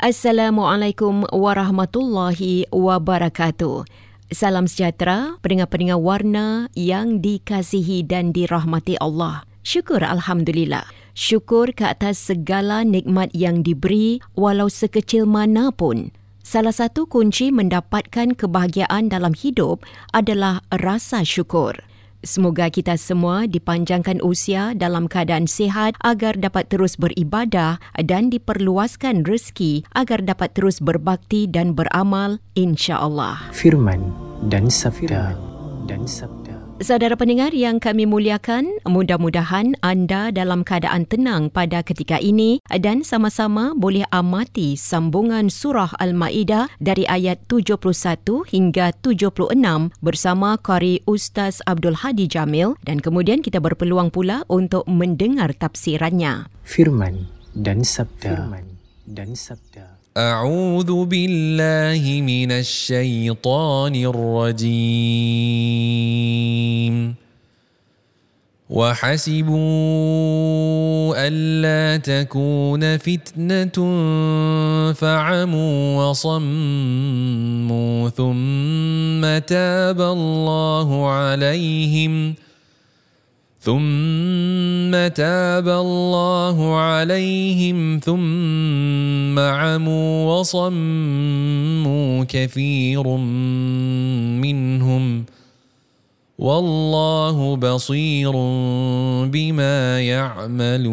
Assalamualaikum warahmatullahi wabarakatuh. Salam sejahtera pendengar-pendengar warna yang dikasihi dan dirahmati Allah. Syukur Alhamdulillah. Syukur ke atas segala nikmat yang diberi walau sekecil mana pun. Salah satu kunci mendapatkan kebahagiaan dalam hidup adalah rasa syukur. Semoga kita semua dipanjangkan usia dalam keadaan sihat agar dapat terus beribadah dan diperluaskan rezeki agar dapat terus berbakti dan beramal insya-Allah. Firman dan sabda dan sabda Saudara pendengar yang kami muliakan, mudah-mudahan anda dalam keadaan tenang pada ketika ini dan sama-sama boleh amati sambungan surah Al-Ma'idah dari ayat 71 hingga 76 bersama Qari Ustaz Abdul Hadi Jamil dan kemudian kita berpeluang pula untuk mendengar tafsirannya. Firman dan sabda. Firman dan sabda. أعوذ بالله من الشيطان الرجيم. وحسبوا ألا تكون فتنة فعموا وصموا ثم تاب الله عليهم ۖ. ثم تاب الله عليهم ثم عموا وصموا كثير منهم والله بصير بما يعملون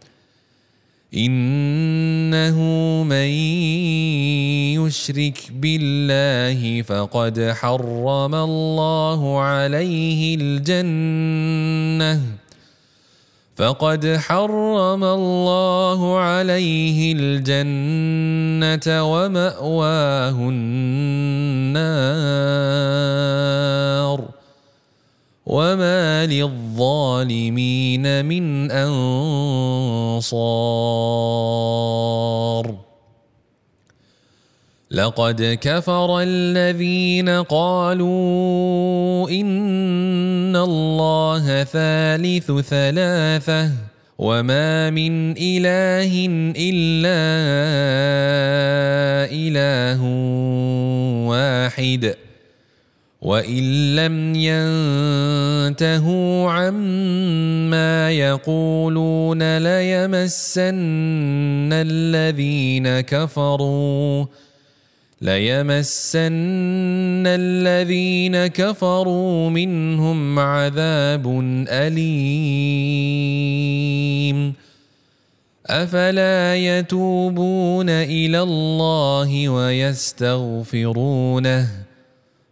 إنه من يشرك بالله فقد حرم الله عليه الجنة. فقد حرم الله عليه الجنة ومأواه النار. وما للظالمين من انصار لقد كفر الذين قالوا ان الله ثالث ثلاثة وما من اله الا اله واحد وإن لم ينتهوا عما يقولون ليمسن الذين كفروا ليمسن الذين كفروا منهم عذاب أليم. أفلا يتوبون إلى الله ويستغفرونه؟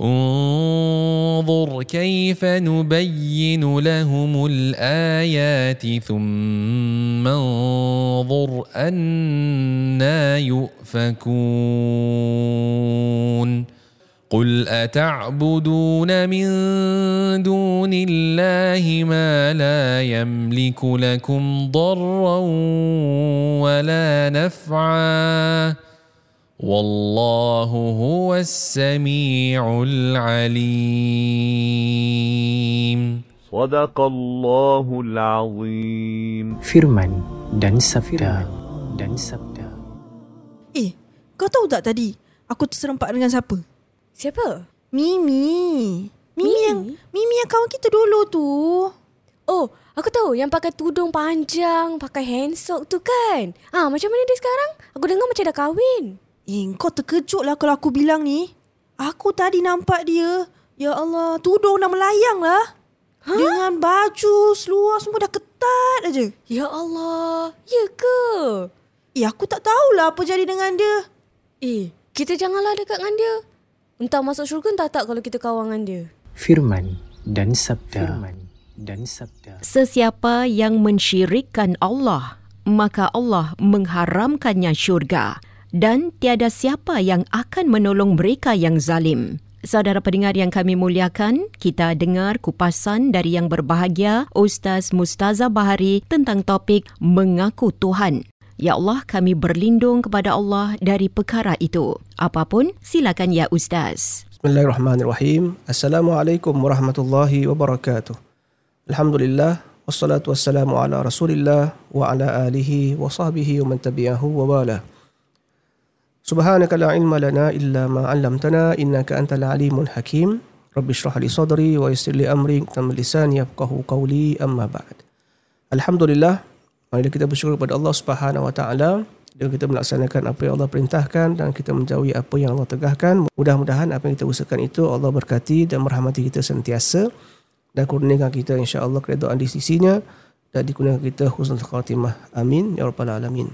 انظر كيف نبين لهم الآيات ثم انظر أنا يؤفكون. قل أتعبدون من دون الله ما لا يملك لكم ضرا ولا نفعا. والله هو السميع العليم صدق الله العظيم Firman dan sabda dan sabda Eh, kau tahu tak tadi aku terserempak dengan siapa? Siapa? Mimi. Mimi yang Mimi yang kawan kita dulu tu. Oh, aku tahu yang pakai tudung panjang, pakai handsok tu kan. Ah, macam mana dia sekarang? Aku dengar macam dah kahwin. Eh, kau terkejut lah kalau aku bilang ni. Aku tadi nampak dia. Ya Allah, tudung dah melayang lah. Ha? Dengan baju, seluar semua dah ketat aja. Ya Allah, ya ke? Eh, aku tak tahulah apa jadi dengan dia. Eh, kita janganlah dekat dengan dia. Entah masuk syurga entah tak kalau kita kawan dengan dia. Firman dan sabda Firman dan sabda Sesiapa yang mensyirikkan Allah, maka Allah mengharamkannya syurga dan tiada siapa yang akan menolong mereka yang zalim. Saudara pendengar yang kami muliakan, kita dengar kupasan dari yang berbahagia Ustaz Mustaza Bahari tentang topik mengaku Tuhan. Ya Allah, kami berlindung kepada Allah dari perkara itu. Apapun, silakan ya Ustaz. Bismillahirrahmanirrahim. Assalamualaikum warahmatullahi wabarakatuh. Alhamdulillah wassalatu wassalamu ala Rasulillah wa ala alihi wa sahbihi wa man tabi'ahu wa wala. Subhanaka la ilma lana illa ma 'allamtana innaka antal alimul hakim. Rabbi shrah li sadri wa yassir li amri tamam lisani yafqahu qawli amma ba'd. Alhamdulillah, mari kita bersyukur kepada Allah Subhanahu wa taala dan kita melaksanakan apa yang Allah perintahkan dan kita menjauhi apa yang Allah tegahkan. Mudah-mudahan apa yang kita usahakan itu Allah berkati dan merahmati kita sentiasa dan kurniakan kita insya-Allah keredaan di sisinya dan dikurniakan kita husnul khatimah. Amin ya rabbal alamin.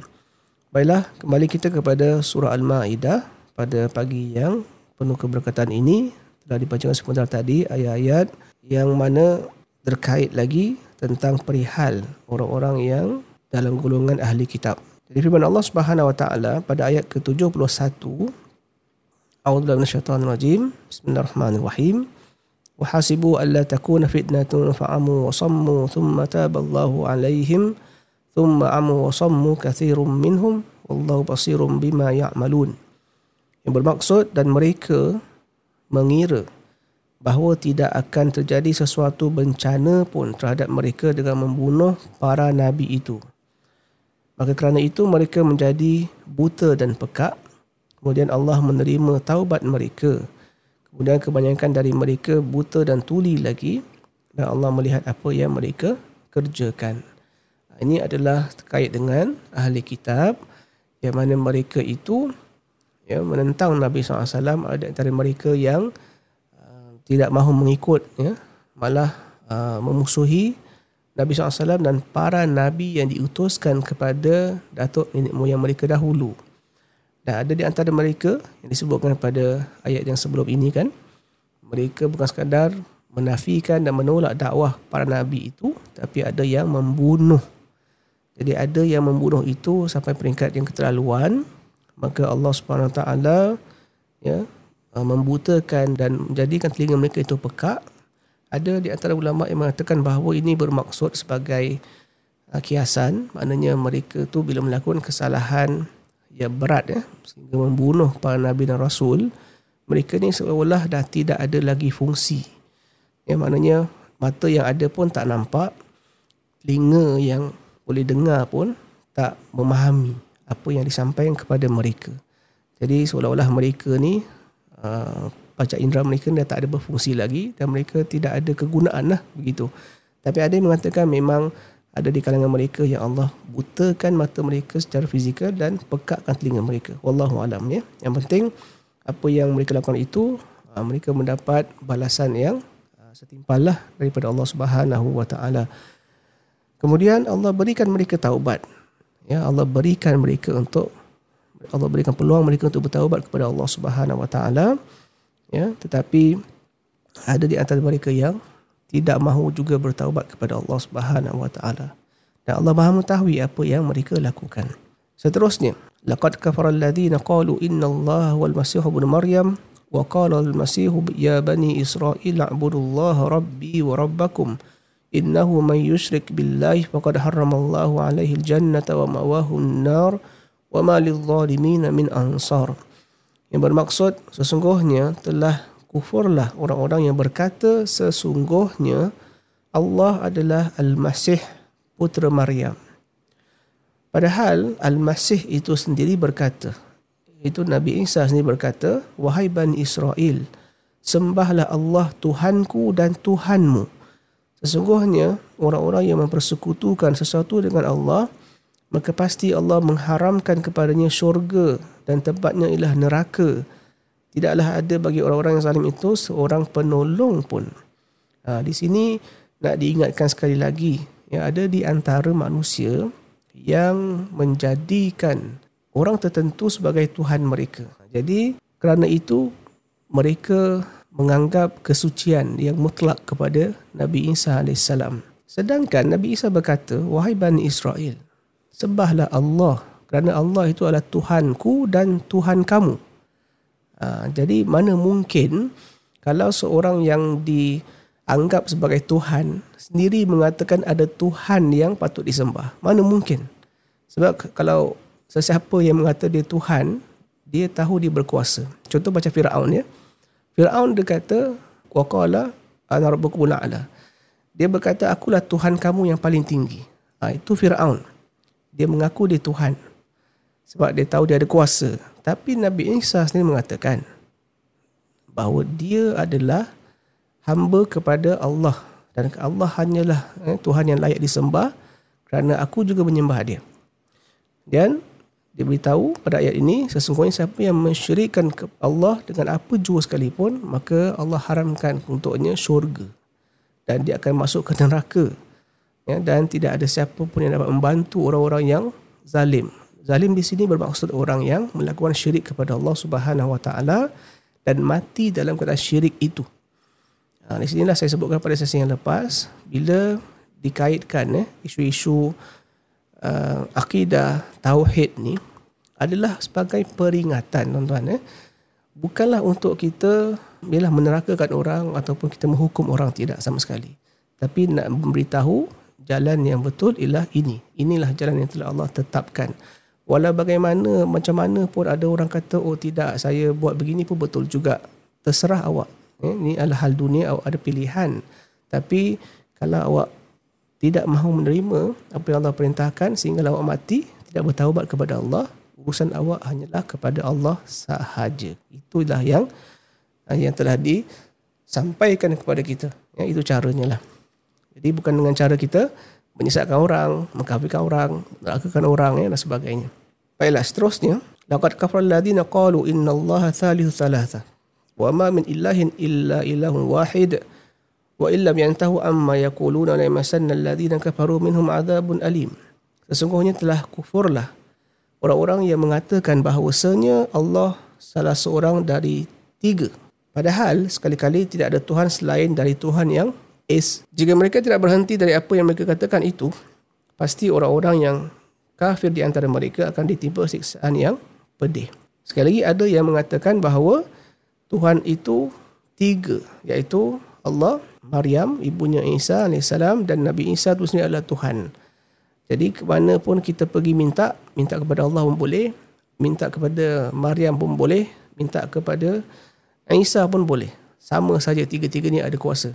Baiklah, kembali kita kepada surah Al-Maidah pada pagi yang penuh keberkatan ini telah dibacakan sebentar tadi ayat-ayat yang mana terkait lagi tentang perihal orang-orang yang dalam golongan ahli kitab. Jadi firman Allah Subhanahu wa taala pada ayat ke-71 A'udzu minasyaitonir rajim. Bismillahirrahmanirrahim. Wa hasibu alla takuna fitnatun fa'amu wa sammu thumma taballahu amu wa sammu katsirun minhum wallahu basirun bima ya'malun. Yang bermaksud dan mereka mengira bahawa tidak akan terjadi sesuatu bencana pun terhadap mereka dengan membunuh para nabi itu. Maka kerana itu mereka menjadi buta dan pekak. Kemudian Allah menerima taubat mereka. Kemudian kebanyakan dari mereka buta dan tuli lagi. Dan Allah melihat apa yang mereka kerjakan. Ini adalah terkait dengan ahli kitab. Yang mana mereka itu ya, menentang Nabi SAW. Ada antara mereka yang uh, tidak mahu mengikut. Ya, malah uh, memusuhi Nabi SAW dan para Nabi yang diutuskan kepada datuk nenek moyang mereka dahulu. Dan ada di antara mereka yang disebutkan pada ayat yang sebelum ini kan. Mereka bukan sekadar menafikan dan menolak dakwah para Nabi itu. Tapi ada yang membunuh. Jadi ada yang membunuh itu sampai peringkat yang keterlaluan. Maka Allah SWT ya, membutakan dan menjadikan telinga mereka itu pekak ada di antara ulama yang mengatakan bahawa ini bermaksud sebagai uh, kiasan maknanya mereka tu bila melakukan kesalahan yang berat ya sehingga membunuh para nabi dan rasul mereka ni seolah dah tidak ada lagi fungsi ya maknanya mata yang ada pun tak nampak telinga yang boleh dengar pun tak memahami apa yang disampaikan kepada mereka jadi seolah-olah mereka ni uh, panca indera mereka dah tak ada berfungsi lagi dan mereka tidak ada kegunaan lah begitu. Tapi ada yang mengatakan memang ada di kalangan mereka yang Allah butakan mata mereka secara fizikal dan pekakkan telinga mereka. Wallahu alam ya. Yang penting apa yang mereka lakukan itu uh, mereka mendapat balasan yang uh, setimpalah daripada Allah Subhanahu wa taala. Kemudian Allah berikan mereka taubat. Ya, Allah berikan mereka untuk Allah berikan peluang mereka untuk bertaubat kepada Allah Subhanahu wa taala. Ya, tetapi ada di antara mereka yang tidak mahu juga bertaubat kepada Allah Subhanahu wa taala. Dan Allah Maha mengetahui apa yang mereka lakukan. Seterusnya, laqad kafara alladhina qalu inna Allah wal masih ibn Maryam wa qala al masih ya bani Israil a'budullaha rabbi wa rabbakum innahu man yushrik billahi faqad harrama Allah 'alaihi al jannata wa mawahu an-nar wa ma lidh-dhalimin min ansar. Yang bermaksud sesungguhnya telah kufurlah orang-orang yang berkata sesungguhnya Allah adalah Al-Masih putera Maryam. Padahal Al-Masih itu sendiri berkata, itu Nabi Isa sendiri berkata, Wahai Bani Israel, sembahlah Allah Tuhanku dan Tuhanmu. Sesungguhnya orang-orang yang mempersekutukan sesuatu dengan Allah, maka pasti Allah mengharamkan kepadanya syurga dan tempatnya ialah neraka tidaklah ada bagi orang-orang yang zalim itu seorang penolong pun. Ha, di sini nak diingatkan sekali lagi, yang ada di antara manusia yang menjadikan orang tertentu sebagai Tuhan mereka. Jadi kerana itu mereka menganggap kesucian yang mutlak kepada Nabi Isa AS. Sedangkan Nabi Isa berkata, Wahai Bani Israel, sembahlah Allah kerana Allah itu adalah Tuhanku dan Tuhan kamu. Ha, jadi mana mungkin kalau seorang yang dianggap sebagai Tuhan sendiri mengatakan ada Tuhan yang patut disembah. Mana mungkin? Sebab kalau sesiapa yang mengata dia Tuhan, dia tahu dia berkuasa. Contoh macam Fir'aun ya. Fir'aun dia kata, Waqala ana rabbukum la'ala. Dia berkata, akulah Tuhan kamu yang paling tinggi. Ha, itu Fir'aun. Dia mengaku dia Tuhan. Sebab dia tahu dia ada kuasa. Tapi Nabi Isa sendiri mengatakan bahawa dia adalah hamba kepada Allah dan Allah hanyalah eh, Tuhan yang layak disembah kerana aku juga menyembah dia. Dan dia beritahu pada ayat ini sesungguhnya siapa yang mensyirikkan Allah dengan apa jua sekalipun maka Allah haramkan untuknya syurga. Dan dia akan masuk ke neraka. Ya, dan tidak ada siapa pun yang dapat membantu orang-orang yang zalim. Zalim di sini bermaksud orang yang melakukan syirik kepada Allah Subhanahu Wa Taala dan mati dalam keadaan syirik itu. Ha, di sinilah saya sebutkan pada sesi yang lepas bila dikaitkan eh, isu-isu uh, akidah tauhid ni adalah sebagai peringatan tuan-tuan eh. Bukanlah untuk kita bila menerakakan orang ataupun kita menghukum orang tidak sama sekali. Tapi nak memberitahu jalan yang betul ialah ini. Inilah jalan yang telah Allah tetapkan. Walau bagaimana, macam mana pun ada orang kata, oh tidak, saya buat begini pun betul juga. Terserah awak. Eh, ini adalah hal dunia, awak ada pilihan. Tapi kalau awak tidak mahu menerima apa yang Allah perintahkan sehingga awak mati, tidak bertaubat kepada Allah, urusan awak hanyalah kepada Allah sahaja. Itulah yang eh, yang telah disampaikan kepada kita. Ya, itu caranya lah. Jadi bukan dengan cara kita menyesatkan orang, mengkafirkan orang, melakakan orang ya, dan sebagainya. Baiklah, seterusnya. Laqad kafara alladhina qalu inna allaha thalithu thalatha. Wa ma min ilahin illa ilahun wahid. Wa illam yantahu amma yakuluna la yamassanna alladhina kafaru minhum adhabun alim. Sesungguhnya telah kufurlah orang-orang yang mengatakan bahawasanya Allah salah seorang dari tiga. Padahal sekali-kali tidak ada Tuhan selain dari Tuhan yang is. Jika mereka tidak berhenti dari apa yang mereka katakan itu, pasti orang-orang yang kafir di antara mereka akan ditimpa siksaan yang pedih. Sekali lagi ada yang mengatakan bahawa Tuhan itu tiga iaitu Allah, Maryam, ibunya Isa AS dan Nabi Isa itu sendiri adalah Tuhan. Jadi ke mana pun kita pergi minta, minta kepada Allah pun boleh, minta kepada Maryam pun boleh, minta kepada Isa pun boleh. Sama saja tiga-tiga ni ada kuasa.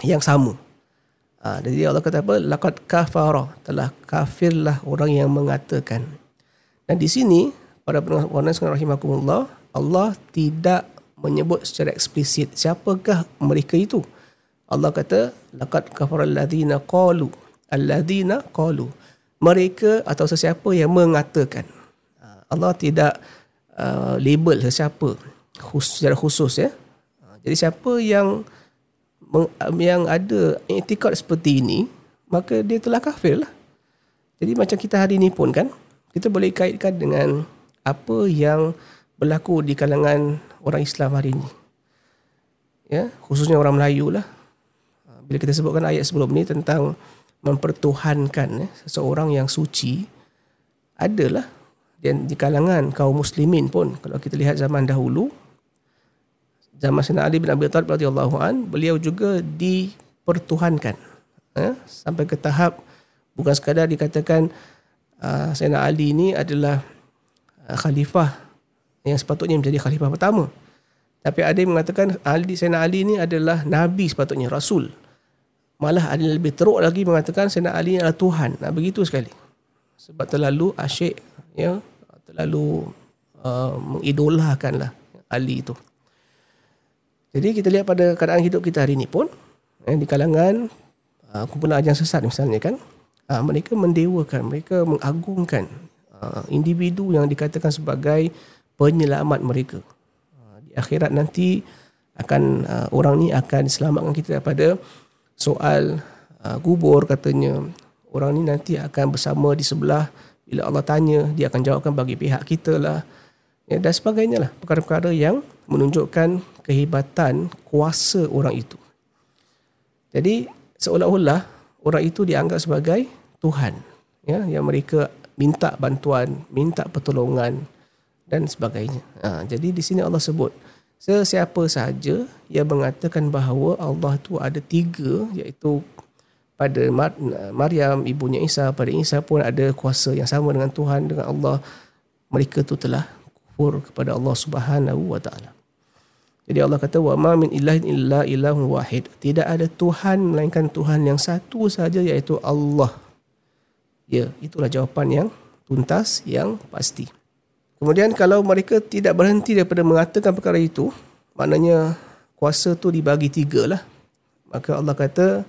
Yang sama. Ha, jadi Allah kata apa? Laqad kafara. Telah kafirlah orang yang mengatakan. Dan di sini, pada pendengar sekalian rahimakumullah, Allah tidak menyebut secara eksplisit siapakah mereka itu. Allah kata, Laqad kafara alladhina qalu. Alladzina qalu. Mereka atau sesiapa yang mengatakan Ah, Allah tidak uh, label sesiapa khusus, secara khusus ya. Jadi siapa yang yang ada iktikad seperti ini maka dia telah kafir lah. Jadi macam kita hari ni pun kan kita boleh kaitkan dengan apa yang berlaku di kalangan orang Islam hari ini ya khususnya orang Melayu lah. Bila kita sebutkan ayat sebelum ni tentang mempertuhankan ya, seseorang yang suci adalah dan di kalangan kaum muslimin pun. Kalau kita lihat zaman dahulu zaman Sayyidina Ali bin Abi Thalib radhiyallahu an beliau juga dipertuhankan ya, sampai ke tahap bukan sekadar dikatakan uh, Sayyidina Ali ini adalah uh, khalifah yang sepatutnya menjadi khalifah pertama. Tapi ada yang mengatakan Ali Sayyidina Ali ini adalah nabi sepatutnya rasul malah ada yang lebih teruk lagi mengatakan Sayyidina Ali adalah Tuhan. Nah, begitu sekali. Sebab terlalu asyik ya terlalu uh, mengidolakan lah Ali itu. Jadi kita lihat pada keadaan hidup kita hari ini pun eh, di kalangan uh, kumpulan ajaran sesat misalnya kan uh, mereka mendewakan mereka mengagungkan uh, individu yang dikatakan sebagai penyelamat mereka. Uh, di akhirat nanti akan uh, orang ni akan diselamatkan kita daripada soal uh, kubur katanya orang ni nanti akan bersama di sebelah. Bila Allah tanya dia akan jawabkan bagi pihak kita lah. Ya, dan sebagainya lah. Perkara-perkara yang menunjukkan kehebatan kuasa orang itu. Jadi seolah-olah orang itu dianggap sebagai Tuhan ya yang mereka minta bantuan minta pertolongan dan sebagainya. Ha, jadi di sini Allah sebut sesiapa sahaja yang mengatakan bahawa Allah tu ada tiga iaitu pada Mar- Maryam ibunya Isa pada Isa pun ada kuasa yang sama dengan Tuhan dengan Allah. Mereka tu telah kufur kepada Allah Subhanahu wa taala. Jadi Allah kata wa ma min ilahin illa ilahun wahid. Tidak ada tuhan melainkan Tuhan yang satu sahaja iaitu Allah. Ya itulah jawapan yang tuntas yang pasti Kemudian kalau mereka tidak berhenti daripada mengatakan perkara itu, maknanya kuasa tu dibagi tiga lah. Maka Allah kata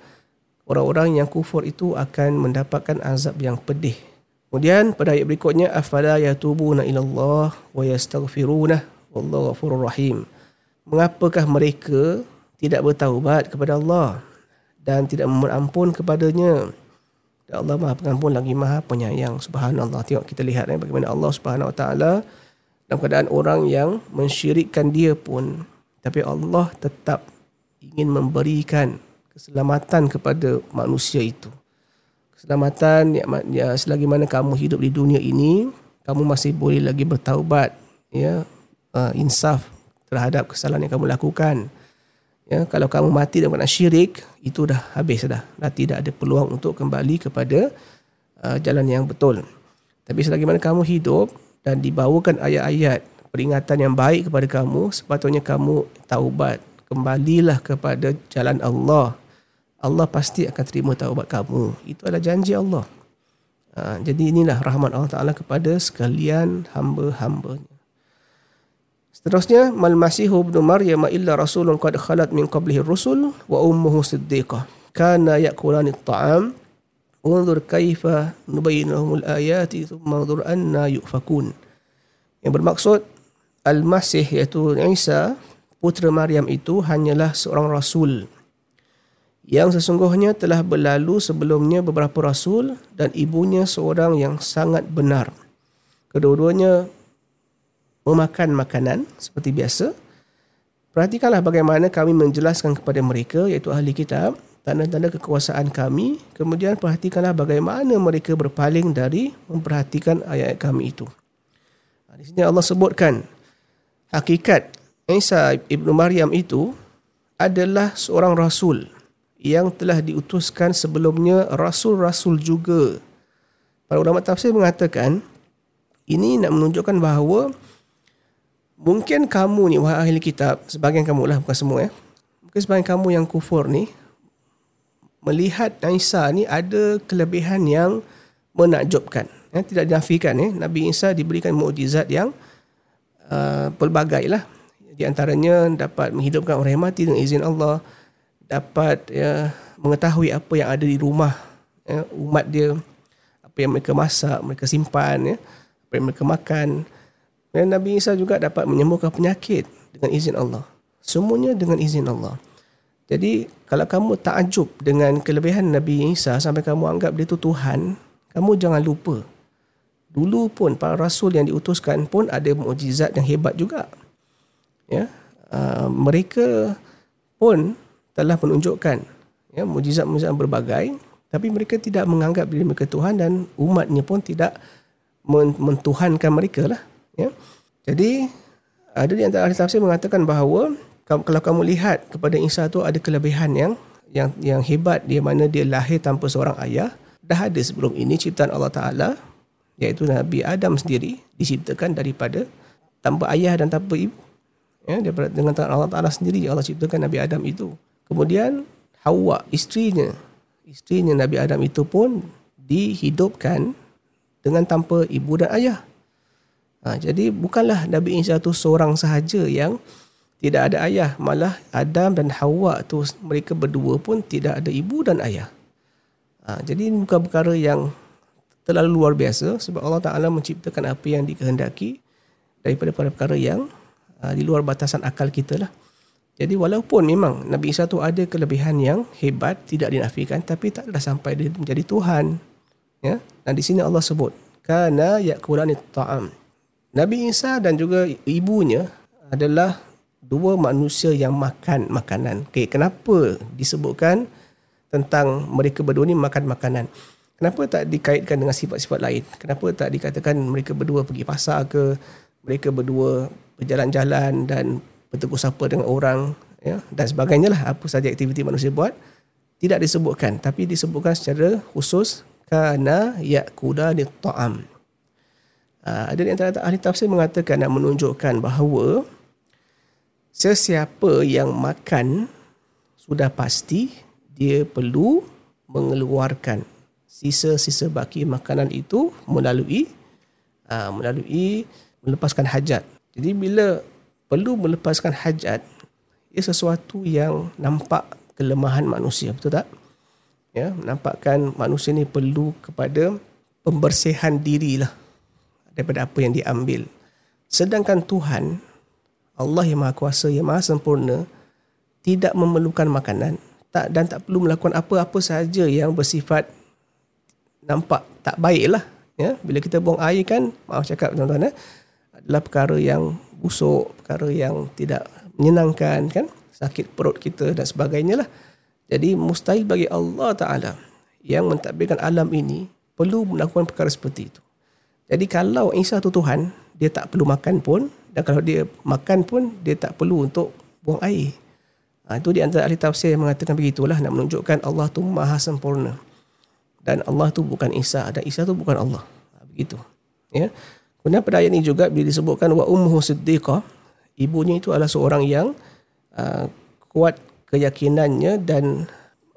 orang-orang yang kufur itu akan mendapatkan azab yang pedih. Kemudian pada ayat berikutnya afala yatubuna ilallah wa yastaghfiruna wallahu ghafurur rahim. Mengapakah mereka tidak bertaubat kepada Allah dan tidak memohon ampun kepadanya? Dan Allah Maha Pengampun lagi Maha Penyayang. Subhanallah. Tengok kita lihat eh, bagaimana Allah Subhanahu Wa Taala dalam keadaan orang yang mensyirikkan dia pun tapi Allah tetap ingin memberikan keselamatan kepada manusia itu. Keselamatan ya, ya selagi mana kamu hidup di dunia ini, kamu masih boleh lagi bertaubat, ya, uh, insaf terhadap kesalahan yang kamu lakukan. Ya, kalau kamu mati dalam keadaan syirik, itu dah habis dah. Dah tidak ada peluang untuk kembali kepada uh, jalan yang betul. Tapi selagi mana kamu hidup dan dibawakan ayat-ayat peringatan yang baik kepada kamu, sepatutnya kamu taubat. Kembalilah kepada jalan Allah. Allah pasti akan terima taubat kamu. Itu adalah janji Allah. Uh, jadi inilah rahmat Allah Ta'ala kepada sekalian hamba-hambanya. Seterusnya, mal masihu ibn Maryam illa rasulun qad khalat min qablihi rusul wa ummuhu siddiqah. Kana yakulani at-ta'am. Unzur kaifa nubayyinahum al-ayati thumma unzur anna yufakun. Yang bermaksud Al-Masih iaitu Isa putera Maryam itu hanyalah seorang rasul yang sesungguhnya telah berlalu sebelumnya beberapa rasul dan ibunya seorang yang sangat benar. Kedua-duanya memakan makanan seperti biasa. Perhatikanlah bagaimana kami menjelaskan kepada mereka iaitu ahli kitab tanda-tanda kekuasaan kami. Kemudian perhatikanlah bagaimana mereka berpaling dari memperhatikan ayat kami itu. Ha, di sini Allah sebutkan hakikat Isa ibnu Maryam itu adalah seorang rasul yang telah diutuskan sebelumnya rasul-rasul juga. Para ulama tafsir mengatakan ini nak menunjukkan bahawa mungkin kamu ni wahai ahli kitab sebagian kamu lah bukan semua ya mungkin sebagian kamu yang kufur ni melihat Isa ni ada kelebihan yang menakjubkan ya tidak dinafikan ya Nabi Isa diberikan mukjizat yang uh, pelbagai lah. Di antaranya dapat menghidupkan orang yang mati dengan izin Allah dapat ya mengetahui apa yang ada di rumah ya, umat dia apa yang mereka masak, mereka simpan, ya, apa yang mereka makan. Dan Nabi Isa juga dapat menyembuhkan penyakit dengan izin Allah. Semuanya dengan izin Allah. Jadi kalau kamu takjub dengan kelebihan Nabi Isa sampai kamu anggap dia tu Tuhan, kamu jangan lupa. Dulu pun para rasul yang diutuskan pun ada mukjizat yang hebat juga. Ya. Uh, mereka pun telah menunjukkan ya mukjizat-mukjizat berbagai tapi mereka tidak menganggap diri mereka Tuhan dan umatnya pun tidak mentuhankan mereka lah ya. Jadi ada di antara ahli tafsir mengatakan bahawa kalau kamu lihat kepada Isa tu ada kelebihan yang yang yang hebat di mana dia lahir tanpa seorang ayah. Dah ada sebelum ini ciptaan Allah Taala iaitu Nabi Adam sendiri diciptakan daripada tanpa ayah dan tanpa ibu. Ya daripada dengan tangan Allah Taala sendiri Allah ciptakan Nabi Adam itu. Kemudian Hawa isterinya isterinya Nabi Adam itu pun dihidupkan dengan tanpa ibu dan ayah ha, jadi bukanlah Nabi Isa itu seorang sahaja yang tidak ada ayah. Malah Adam dan Hawa tu mereka berdua pun tidak ada ibu dan ayah. Ha, jadi ini bukan perkara yang terlalu luar biasa sebab Allah Taala menciptakan apa yang dikehendaki daripada perkara yang uh, di luar batasan akal kita lah. Jadi walaupun memang Nabi Isa tu ada kelebihan yang hebat tidak dinafikan tapi tak adalah sampai dia menjadi Tuhan. Ya? Dan di sini Allah sebut kana yakulani ta'am Nabi Isa dan juga ibunya adalah dua manusia yang makan makanan. Okey, kenapa disebutkan tentang mereka berdua ni makan makanan? Kenapa tak dikaitkan dengan sifat-sifat lain? Kenapa tak dikatakan mereka berdua pergi pasar ke? Mereka berdua berjalan-jalan dan bertegur sapa dengan orang ya dan sebagainya lah apa saja aktiviti manusia buat tidak disebutkan tapi disebutkan secara khusus kana yakula ni ta'am. Uh, ada di antara ahli tafsir mengatakan nak menunjukkan bahawa sesiapa yang makan sudah pasti dia perlu mengeluarkan sisa-sisa baki makanan itu melalui uh, melalui melepaskan hajat. Jadi bila perlu melepaskan hajat ia sesuatu yang nampak kelemahan manusia betul tak? Ya, menampakkan manusia ni perlu kepada pembersihan dirilah daripada apa yang diambil. Sedangkan Tuhan Allah yang Maha Kuasa, yang Maha Sempurna tidak memerlukan makanan tak dan tak perlu melakukan apa-apa sahaja yang bersifat nampak tak baik lah. Ya, bila kita buang air kan, maaf cakap tuan-tuan, eh, adalah perkara yang busuk, perkara yang tidak menyenangkan kan, sakit perut kita dan sebagainya lah. Jadi mustahil bagi Allah Ta'ala yang mentadbirkan alam ini perlu melakukan perkara seperti itu. Jadi kalau Isa tu Tuhan, dia tak perlu makan pun, dan kalau dia makan pun dia tak perlu untuk buang air. Ha, itu di antara ahli tafsir yang mengatakan begitulah nak menunjukkan Allah tu maha sempurna. Dan Allah tu bukan Isa dan Isa tu bukan Allah. Ha, begitu. Ya. Kemudian pada ayat ini juga bila disebutkan wa ummuhu siddiqah, ibunya itu adalah seorang yang uh, kuat keyakinannya dan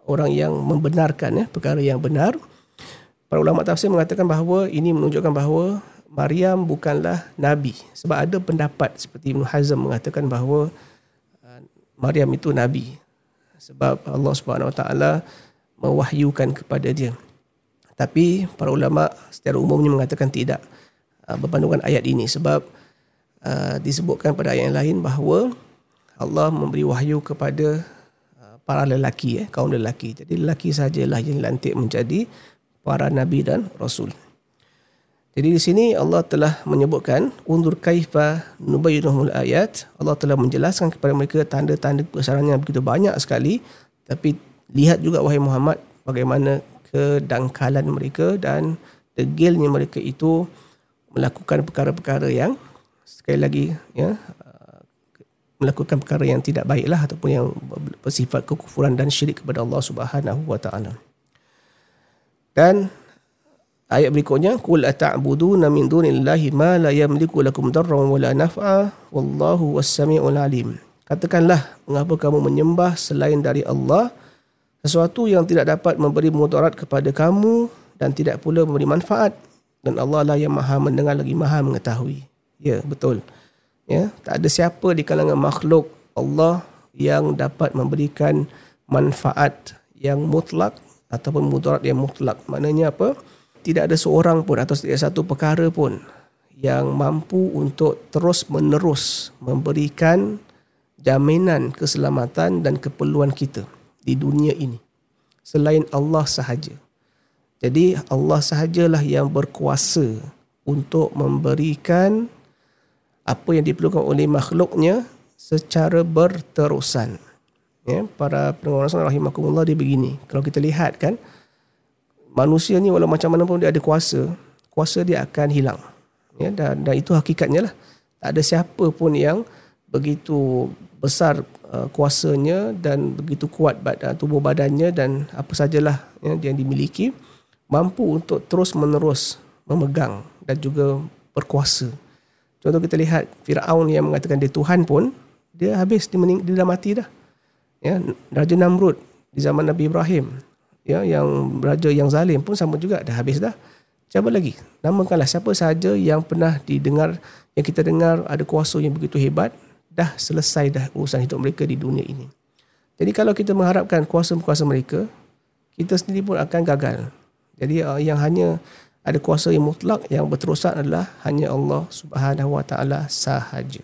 orang yang membenarkan ya, perkara yang benar. Para ulama tafsir mengatakan bahawa ini menunjukkan bahawa Maryam bukanlah nabi sebab ada pendapat seperti Ibn Hazm mengatakan bahawa uh, Maryam itu nabi sebab Allah Subhanahu Wa Taala mewahyukan kepada dia. Tapi para ulama secara umumnya mengatakan tidak uh, berbandingkan ayat ini sebab uh, disebutkan pada ayat yang lain bahawa Allah memberi wahyu kepada para lelaki eh kaum lelaki. Jadi lelaki sajalah yang lantik menjadi para nabi dan rasul. Jadi di sini Allah telah menyebutkan undur kaifa nubayyinul ayat. Allah telah menjelaskan kepada mereka tanda-tanda kebesaran yang begitu banyak sekali. Tapi lihat juga wahai Muhammad bagaimana kedangkalan mereka dan degilnya mereka itu melakukan perkara-perkara yang sekali lagi ya melakukan perkara yang tidak baiklah ataupun yang bersifat kekufuran dan syirik kepada Allah Subhanahu wa taala. Dan Ayat berikutnya qul ata'buduna min dunillahi ma la yamliku lakum darran wala naf'a wallahu was-sami'ul alim. Katakanlah mengapa kamu menyembah selain dari Allah sesuatu yang tidak dapat memberi mudarat kepada kamu dan tidak pula memberi manfaat dan Allah lah yang Maha mendengar lagi Maha mengetahui. Ya, betul. Ya, tak ada siapa di kalangan makhluk Allah yang dapat memberikan manfaat yang mutlak ataupun mudarat yang mutlak. Maknanya apa? Tidak ada seorang pun atau tidak satu perkara pun yang mampu untuk terus menerus memberikan jaminan keselamatan dan keperluan kita di dunia ini selain Allah sahaja. Jadi Allah sahajalah yang berkuasa untuk memberikan apa yang diperlukan oleh makhluknya secara berterusan. Ya, para pendengar Rasul rahimakumullah dia begini. Kalau kita lihat kan manusia ni walau macam mana pun dia ada kuasa, kuasa dia akan hilang. Ya, dan, dan itu hakikatnya lah. Tak ada siapa pun yang begitu besar uh, kuasanya dan begitu kuat badan, tubuh badannya dan apa sajalah ya, yang dimiliki mampu untuk terus menerus memegang dan juga berkuasa. Contoh kita lihat Firaun yang mengatakan dia Tuhan pun dia habis dia, mening, dia dah mati dah. Ya, Raja Namrud di zaman Nabi Ibrahim ya yang raja yang zalim pun sama juga dah habis dah. Siapa lagi? Namakanlah siapa sahaja yang pernah didengar yang kita dengar ada kuasa yang begitu hebat dah selesai dah urusan hidup mereka di dunia ini. Jadi kalau kita mengharapkan kuasa-kuasa mereka, kita sendiri pun akan gagal. Jadi uh, yang hanya ada kuasa yang mutlak yang berterusan adalah hanya Allah Subhanahu Wa Taala sahaja.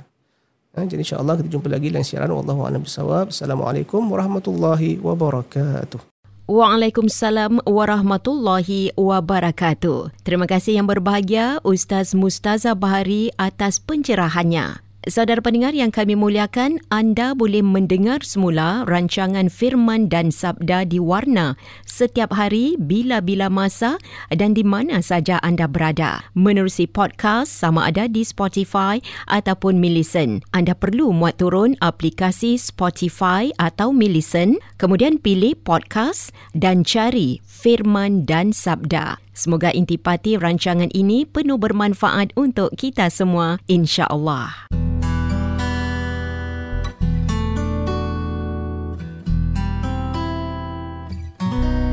Ha, jadi insya-Allah kita jumpa lagi dalam siaran wallahu a'lam bissawab. Assalamualaikum warahmatullahi wabarakatuh. Waalaikumsalam warahmatullahi wabarakatuh. Terima kasih yang berbahagia Ustaz Mustaza Bahari atas pencerahannya. Saudara pendengar yang kami muliakan, anda boleh mendengar semula rancangan firman dan sabda di warna setiap hari bila-bila masa dan di mana saja anda berada. Menerusi podcast sama ada di Spotify ataupun Millicent. Anda perlu muat turun aplikasi Spotify atau Millicent, kemudian pilih podcast dan cari firman dan sabda. Semoga intipati rancangan ini penuh bermanfaat untuk kita semua, insya-Allah.